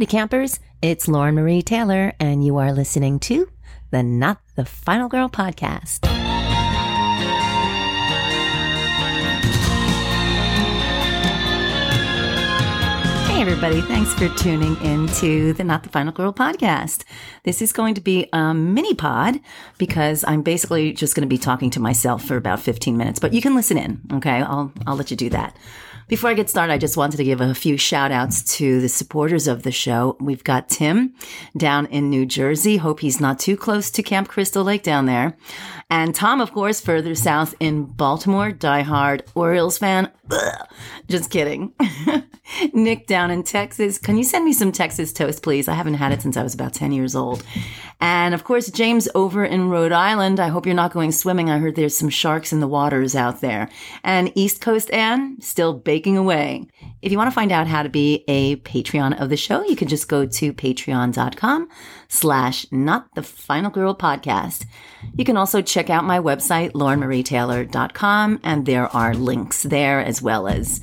Howdy, campers. It's Lauren Marie Taylor, and you are listening to the Not the Final Girl podcast. Hey, everybody. Thanks for tuning in to the Not the Final Girl podcast. This is going to be a mini pod because I'm basically just going to be talking to myself for about 15 minutes, but you can listen in. Okay. I'll, I'll let you do that. Before I get started, I just wanted to give a few shout outs to the supporters of the show. We've got Tim down in New Jersey. Hope he's not too close to Camp Crystal Lake down there. And Tom, of course, further south in Baltimore, diehard Orioles fan. Ugh, just kidding. Nick down in Texas. Can you send me some Texas toast, please? I haven't had it since I was about 10 years old. And of course, James over in Rhode Island. I hope you're not going swimming. I heard there's some sharks in the waters out there. And East Coast Anne, still baking away. If you want to find out how to be a Patreon of the show, you can just go to patreon.com slash not the final girl podcast. You can also check out my website, laurenmarietaylor.com, and there are links there as well as,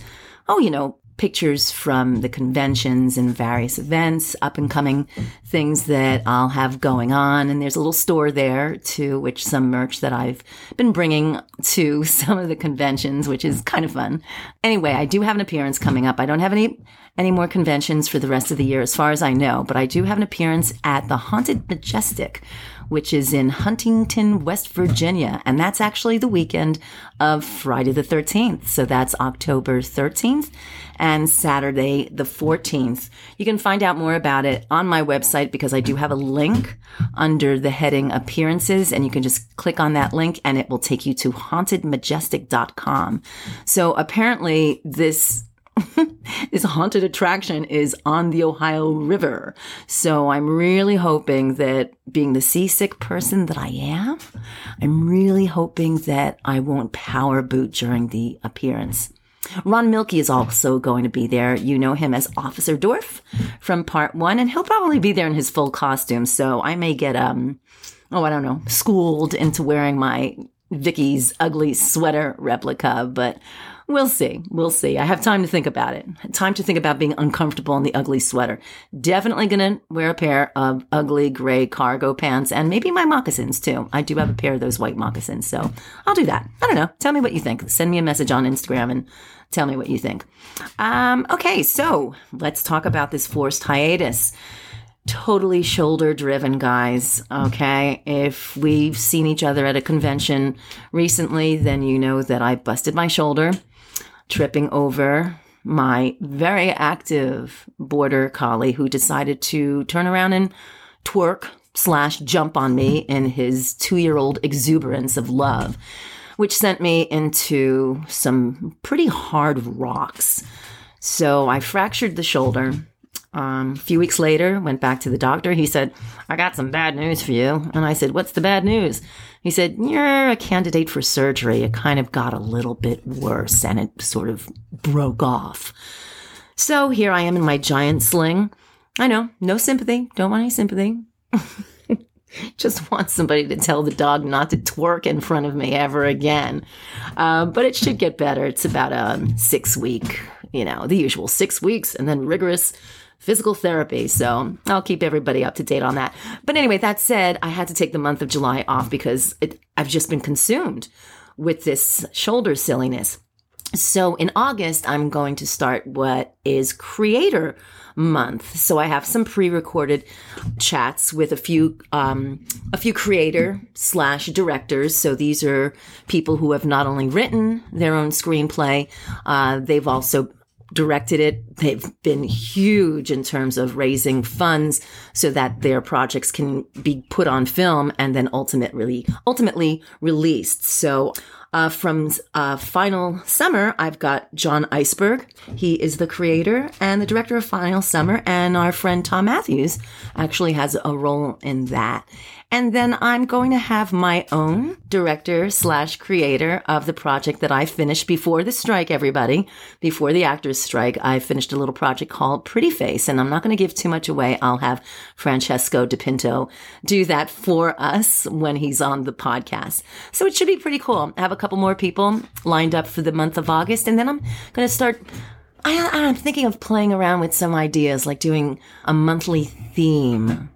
oh, you know, pictures from the conventions and various events, up and coming things that I'll have going on. And there's a little store there too, which some merch that I've been bringing to some of the conventions, which is kind of fun. Anyway, I do have an appearance coming up. I don't have any any more conventions for the rest of the year as far as I know, but I do have an appearance at the Haunted Majestic which is in Huntington, West Virginia. And that's actually the weekend of Friday the 13th. So that's October 13th and Saturday the 14th. You can find out more about it on my website because I do have a link under the heading appearances and you can just click on that link and it will take you to hauntedmajestic.com. So apparently this this haunted attraction is on the Ohio River. So I'm really hoping that being the seasick person that I am, I'm really hoping that I won't power boot during the appearance. Ron Millkie is also going to be there. You know him as Officer Dorf from part one, and he'll probably be there in his full costume. So I may get, um, oh, I don't know, schooled into wearing my Vicky's ugly sweater replica, but We'll see. We'll see. I have time to think about it. Time to think about being uncomfortable in the ugly sweater. Definitely going to wear a pair of ugly gray cargo pants and maybe my moccasins too. I do have a pair of those white moccasins. So I'll do that. I don't know. Tell me what you think. Send me a message on Instagram and tell me what you think. Um, okay. So let's talk about this forced hiatus totally shoulder driven guys. Okay. If we've seen each other at a convention recently, then you know that I busted my shoulder tripping over my very active border collie who decided to turn around and twerk slash jump on me in his two year old exuberance of love, which sent me into some pretty hard rocks. So I fractured the shoulder. Um, a few weeks later, went back to the doctor. He said, I got some bad news for you. And I said, What's the bad news? He said, You're a candidate for surgery. It kind of got a little bit worse and it sort of broke off. So here I am in my giant sling. I know, no sympathy. Don't want any sympathy. Just want somebody to tell the dog not to twerk in front of me ever again. Uh, but it should get better. It's about a six week, you know, the usual six weeks and then rigorous physical therapy. So I'll keep everybody up to date on that. But anyway, that said, I had to take the month of July off because it, I've just been consumed with this shoulder silliness. So in August, I'm going to start what is creator month. So I have some pre-recorded chats with a few, um, a few creator slash directors. So these are people who have not only written their own screenplay, uh, they've also directed it. They've been huge in terms of raising funds so that their projects can be put on film and then ultimately ultimately released. So uh, from uh, Final Summer, I've got John Isberg. He is the creator and the director of Final Summer, and our friend Thom Mathews actually has a role in that. And then I'm going to have my own director slash creator of the project that I finished before the strike, everybody. Before the actors strike, I finished a little project called Pretty Face. And I'm not going to give too much away. I'll have Francesco DePinto do that for us when he's on the podcast. So it should be pretty cool. I have a couple more people lined up for the month of August. And then I'm going to start I, I'm thinking of playing around with some ideas, like doing a monthly theme.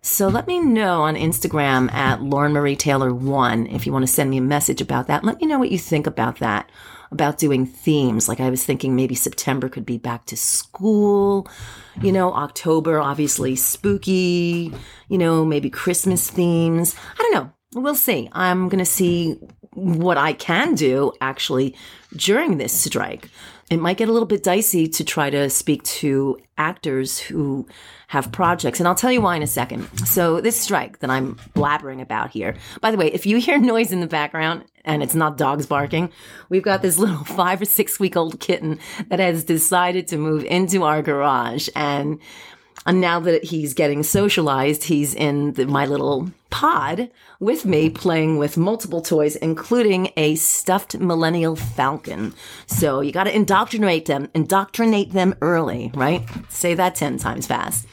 So let me know on Instagram at Lauren Marie Taylor one if you want to send me a message about that. Let me know what you think about that, about doing themes. Like I was thinking maybe September could be back to school, you know, October, obviously spooky, you know, maybe Christmas themes. I don't know. We'll see. I'm going to see what I can do actually during this strike. It might get a little bit dicey to try to speak to actors who have projects. And I'll tell you why in a second. So, this strike that I'm blabbering about here, by the way, if you hear noise in the background and it's not dogs barking, we've got this little five or six week old kitten that has decided to move into our garage. And and now that he's getting socialized, he's in the, my little pod with me playing with multiple toys, including a stuffed Millennium Falcon. So you got to indoctrinate them, indoctrinate them early, right? Say that 10 times fast.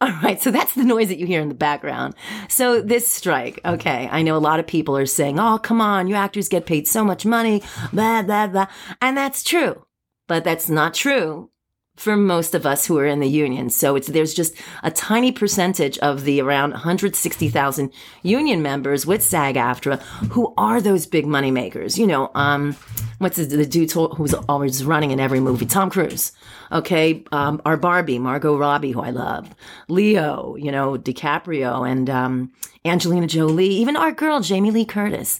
All right, so that's the noise that you hear in the background. So this strike, okay, I know a lot of people are saying, "Oh, come on, you actors get paid so much money, blah blah blah," and that's true, but that's not true for most of us who are in the union. So it's there's just a tiny percentage of the around 160,000 union members with SAG-AFTRA who are those big money makers. You know, um, what's the, the dude who's always running in every movie? Tom Cruise. Okay, um, our Barbie, Margot Robbie, who I love, Leo, you know, DiCaprio, and um, Angelina Jolie, even our girl Jamie Lee Curtis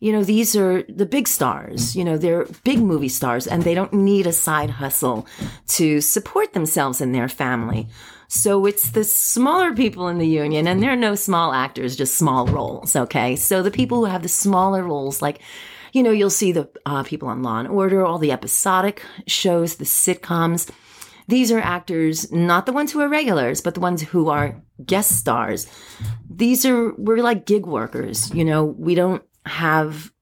you know, these are the big stars, you know, they're big movie stars and they don't need a side hustle to support themselves and their family. So it's the smaller people in the union, and there are no small actors, just small roles. Okay. So the people who have the smaller roles, like, you know, you'll see the uh, people on Law and Order, all the episodic shows, the sitcoms. These are actors, not the ones who are regulars, but the ones who are guest stars. These are, we're like gig workers. You know, we don't have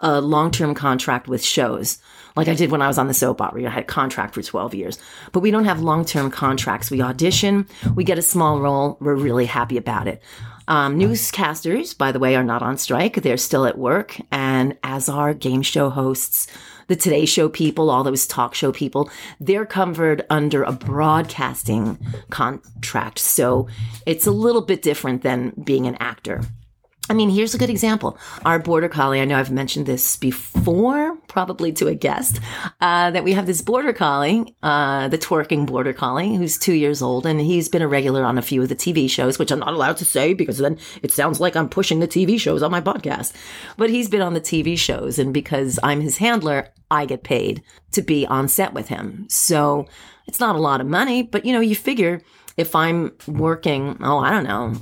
a long term contract with shows like I did when I was on the soap opera. I had a contract for 12 years, but we don't have long term contracts. We audition, we get a small role, we're really happy about it. Um, newscasters, by the way, are not on strike. They're still at work, and as are game show hosts, the Today Show people, all those talk show people, they're covered under a broadcasting contract. So it's a little bit different than being an actor. I mean, here's a good example. Our border collie, I know I've mentioned this before, probably to a guest, uh, that we have this border collie, uh, the twerking border collie, who's two years old, and he's been a regular on a few of the TV shows, which I'm not allowed to say because then it sounds like I'm pushing the TV shows on my podcast. But he's been on the TV shows, and because I'm his handler, I get paid to be on set with him. So it's not a lot of money, but you know, you figure if I'm working, oh, I don't know,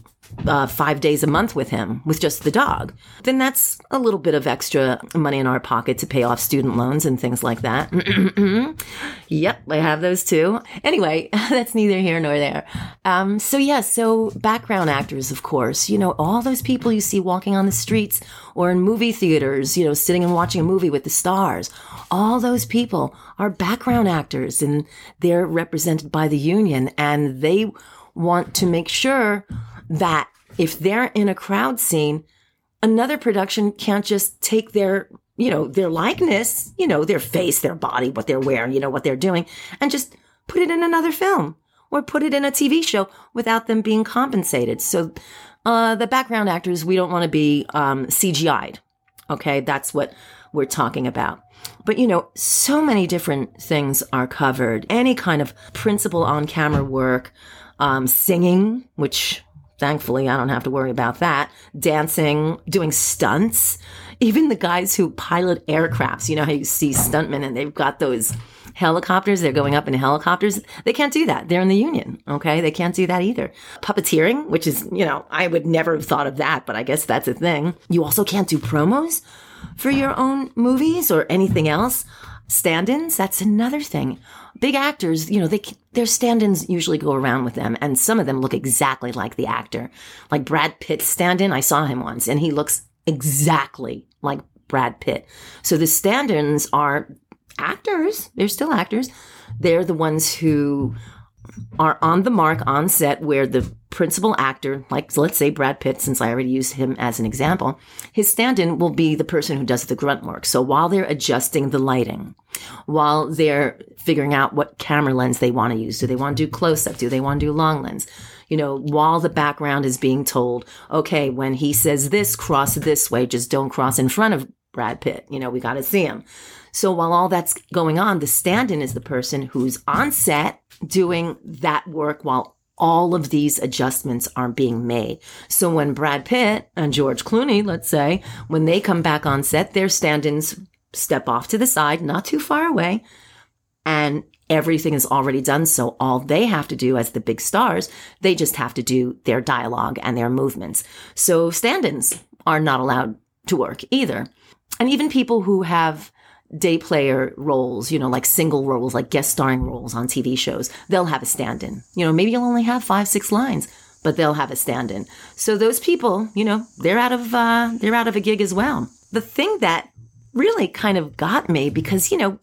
uh, five days a month with him with just the dog, then that's a little bit of extra money in our pocket to pay off student loans and things like that. yep, I have those too. Anyway, that's neither here nor there. Um, so, yeah, so background actors, of course, you know, all those people you see walking on the streets or in movie theaters, you know, sitting and watching a movie with the stars, all those people are background actors and they're represented by the union and they want to make sure that if they're in a crowd scene, another production can't just take their, you know, their likeness, you know, their face, their body, what they're wearing, you know, what they're doing, and just put it in another film or put it in a TV show without them being compensated. So, uh, the background actors, we don't want to be um, CGI'd. Okay, that's what we're talking about. But you know, so many different things are covered. Any kind of principal on camera work, um, singing, which Thankfully, I don't have to worry about that. Dancing, doing stunts, even the guys who pilot aircrafts. You know how you see stuntmen and they've got those helicopters, they're going up in helicopters. They can't do that. They're in the union. Okay. They can't do that either. Puppeteering, which is, you know, I would never have thought of that, but I guess that's a thing. You also can't do promos for your own movies or anything else. Stand ins, that's another thing. Big actors, you know, they, their stand ins usually go around with them, and some of them look exactly like the actor. Like Brad Pitt's stand in, I saw him once, and he looks exactly like Brad Pitt. So the stand ins are actors, they're still actors. They're the ones who are on the mark on set where the principal actor, like let's say Brad Pitt, since I already used him as an example, his stand in will be the person who does the grunt work. So while they're adjusting the lighting, while they're figuring out what camera lens they want to use, do they want to do close up? Do they want to do long lens? You know, while the background is being told, okay, when he says this, cross this way, just don't cross in front of Brad Pitt. You know, we got to see him. So while all that's going on, the stand in is the person who's on set doing that work while all of these adjustments are being made. So when Brad Pitt and George Clooney, let's say, when they come back on set, their stand ins step off to the side, not too far away, and everything is already done. So all they have to do as the big stars, they just have to do their dialogue and their movements. So stand ins are not allowed to work either. And even people who have day player roles, you know, like single roles, like guest starring roles on TV shows, they'll have a stand in. You know, maybe you'll only have five, six lines, but they'll have a stand in. So those people, you know, they're out of, uh, they're out of a gig as well. The thing that really kind of got me because, you know,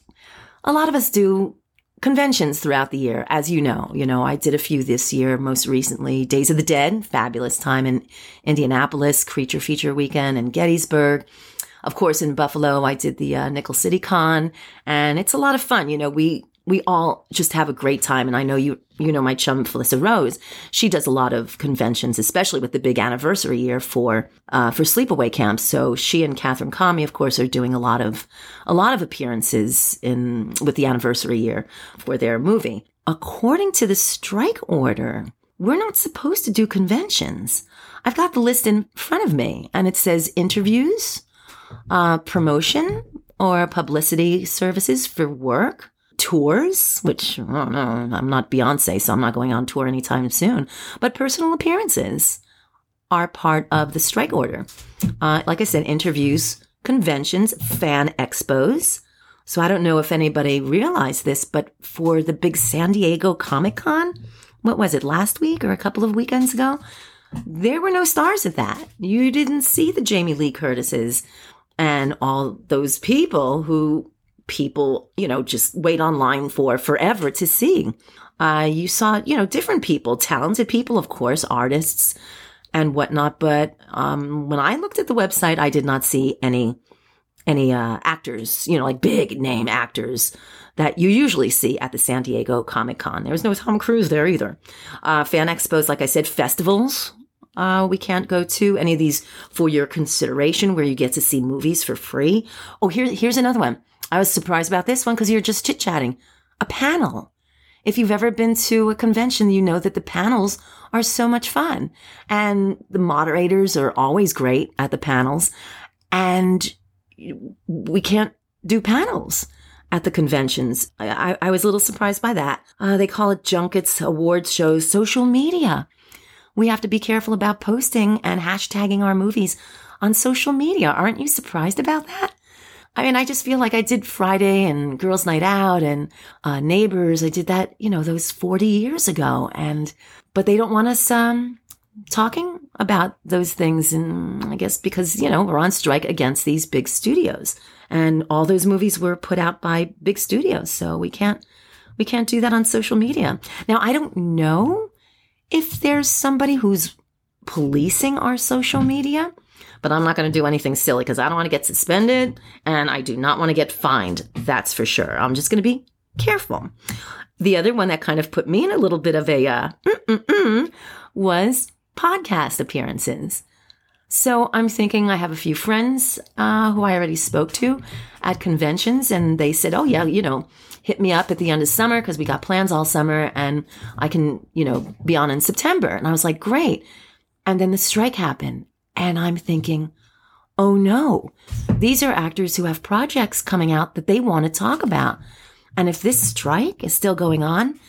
a lot of us do conventions throughout the year, as you know. You know, I did a few this year, most recently Days of the Dead, fabulous time in Indianapolis, Creature Feature Weekend in Gettysburg. Of course, in Buffalo, I did the uh, Nickel City Con, and it's a lot of fun. You know, we we all just have a great time. And I know you, you know, my chum Felissa Rose, she does a lot of conventions, especially with the big anniversary year for, uh, for sleepaway camps. So she and Katherine Kamhi, of course, are doing a lot of, a lot of appearances in, with the anniversary year for their movie. According to the strike order, we're not supposed to do conventions. I've got the list in front of me and it says interviews, uh, promotion or publicity services for work, tours, which I don't know, I'm not Beyonce, so I'm not going on tour anytime soon, but personal appearances are part of the strike order. Uh, like I said, interviews, conventions, fan expos. So I don't know if anybody realized this, but for the big San Diego Comic Con, what was it, last week or a couple of weekends ago? There were no stars at that. You didn't see the Jamie Lee Curtises and all those people who people, you know, just wait online for forever to see. Uh, you saw, you know, different people, talented people, of course, artists and whatnot. But um, when I looked at the website, I did not see any any uh, actors, you know, like big name actors that you usually see at the San Diego Comic Con. There was no Tom Cruise there either. Uh, fan expos, like I said, festivals uh, we can't go to any of these for your consideration where you get to see movies for free. Oh, here, here's another one. I was surprised about this one because you're just chit chatting. A panel. If you've ever been to a convention, you know that the panels are so much fun and the moderators are always great at the panels and we can't do panels at the conventions. I, I, was a little surprised by that. Uh, they call it junkets, awards shows, social media we have to be careful about posting and hashtagging our movies on social media. Aren't you surprised about that? I mean, I just feel like I did Friday and Girls Night Out and uh, Neighbors. I did that, you know, those 40 years ago. And, but they don't want us, um, talking about those things. And I guess because, you know, we're on strike against these big studios and all those movies were put out by big studios. So we can't, we can't do that on social media. Now, I don't know if there's somebody who's policing our social media, but I'm not going to do anything silly because I don't want to get suspended and I do not want to get fined. That's for sure. I'm just going to be careful. The other one that kind of put me in a little bit of a uh, was podcast appearances. So I'm thinking I have a few friends uh, who I already spoke to at conventions, and they said, "Oh yeah, you know, hit me up at the end of summer because we got plans all summer, and I can, you know, be on in September." And I was like, "Great!" And then the strike happened, and I'm thinking, "Oh no, these are actors who have projects coming out that they want to talk about, and if this strike is still going on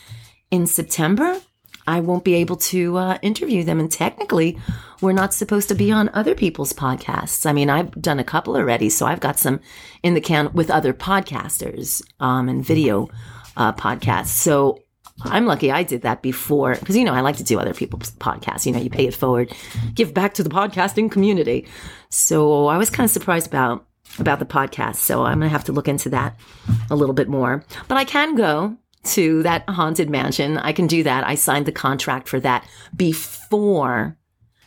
in September." I won't be able to uh, interview them. And technically, we're not supposed to be on other people's podcasts. I mean, I've done a couple already, so I've got some in the can with other podcasters um, and video uh, podcasts. So I'm lucky I did that before because, you know, I like to do other people's podcasts. You know, you pay it forward, give back to the podcasting community. So I was kind of surprised about about the podcast. So I'm going to have to look into that a little bit more. But I can go to that haunted mansion. I can do that. I signed the contract for that before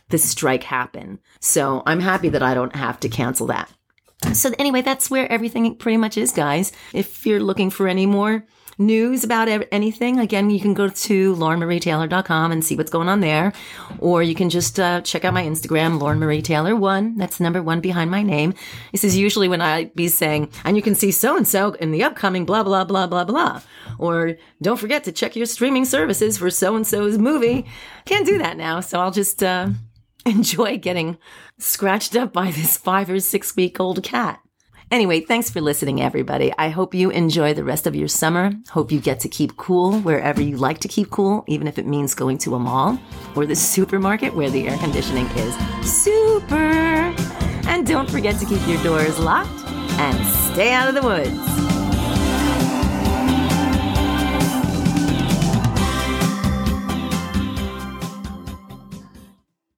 the strike happened. So I'm happy that I don't have to cancel that. So anyway, that's where everything pretty much is, guys. If you're looking for any more news about anything, again, you can go to laurenmarietaylor.com and see what's going on there. Or you can just uh, check out my Instagram, Lauren Marie Taylor one. That's number one behind my name. This is usually when I be saying, and you can see so and so in the upcoming blah, blah, blah, blah, blah. Or don't forget to check your streaming services for so and so's movie. Can't do that now. So I'll just uh, enjoy getting scratched up by this five or six week old cat. Anyway, thanks for listening, everybody. I hope you enjoy the rest of your summer. Hope you get to keep cool wherever you like to keep cool, even if it means going to a mall or the supermarket where the air conditioning is super. And don't forget to keep your doors locked and stay out of the woods.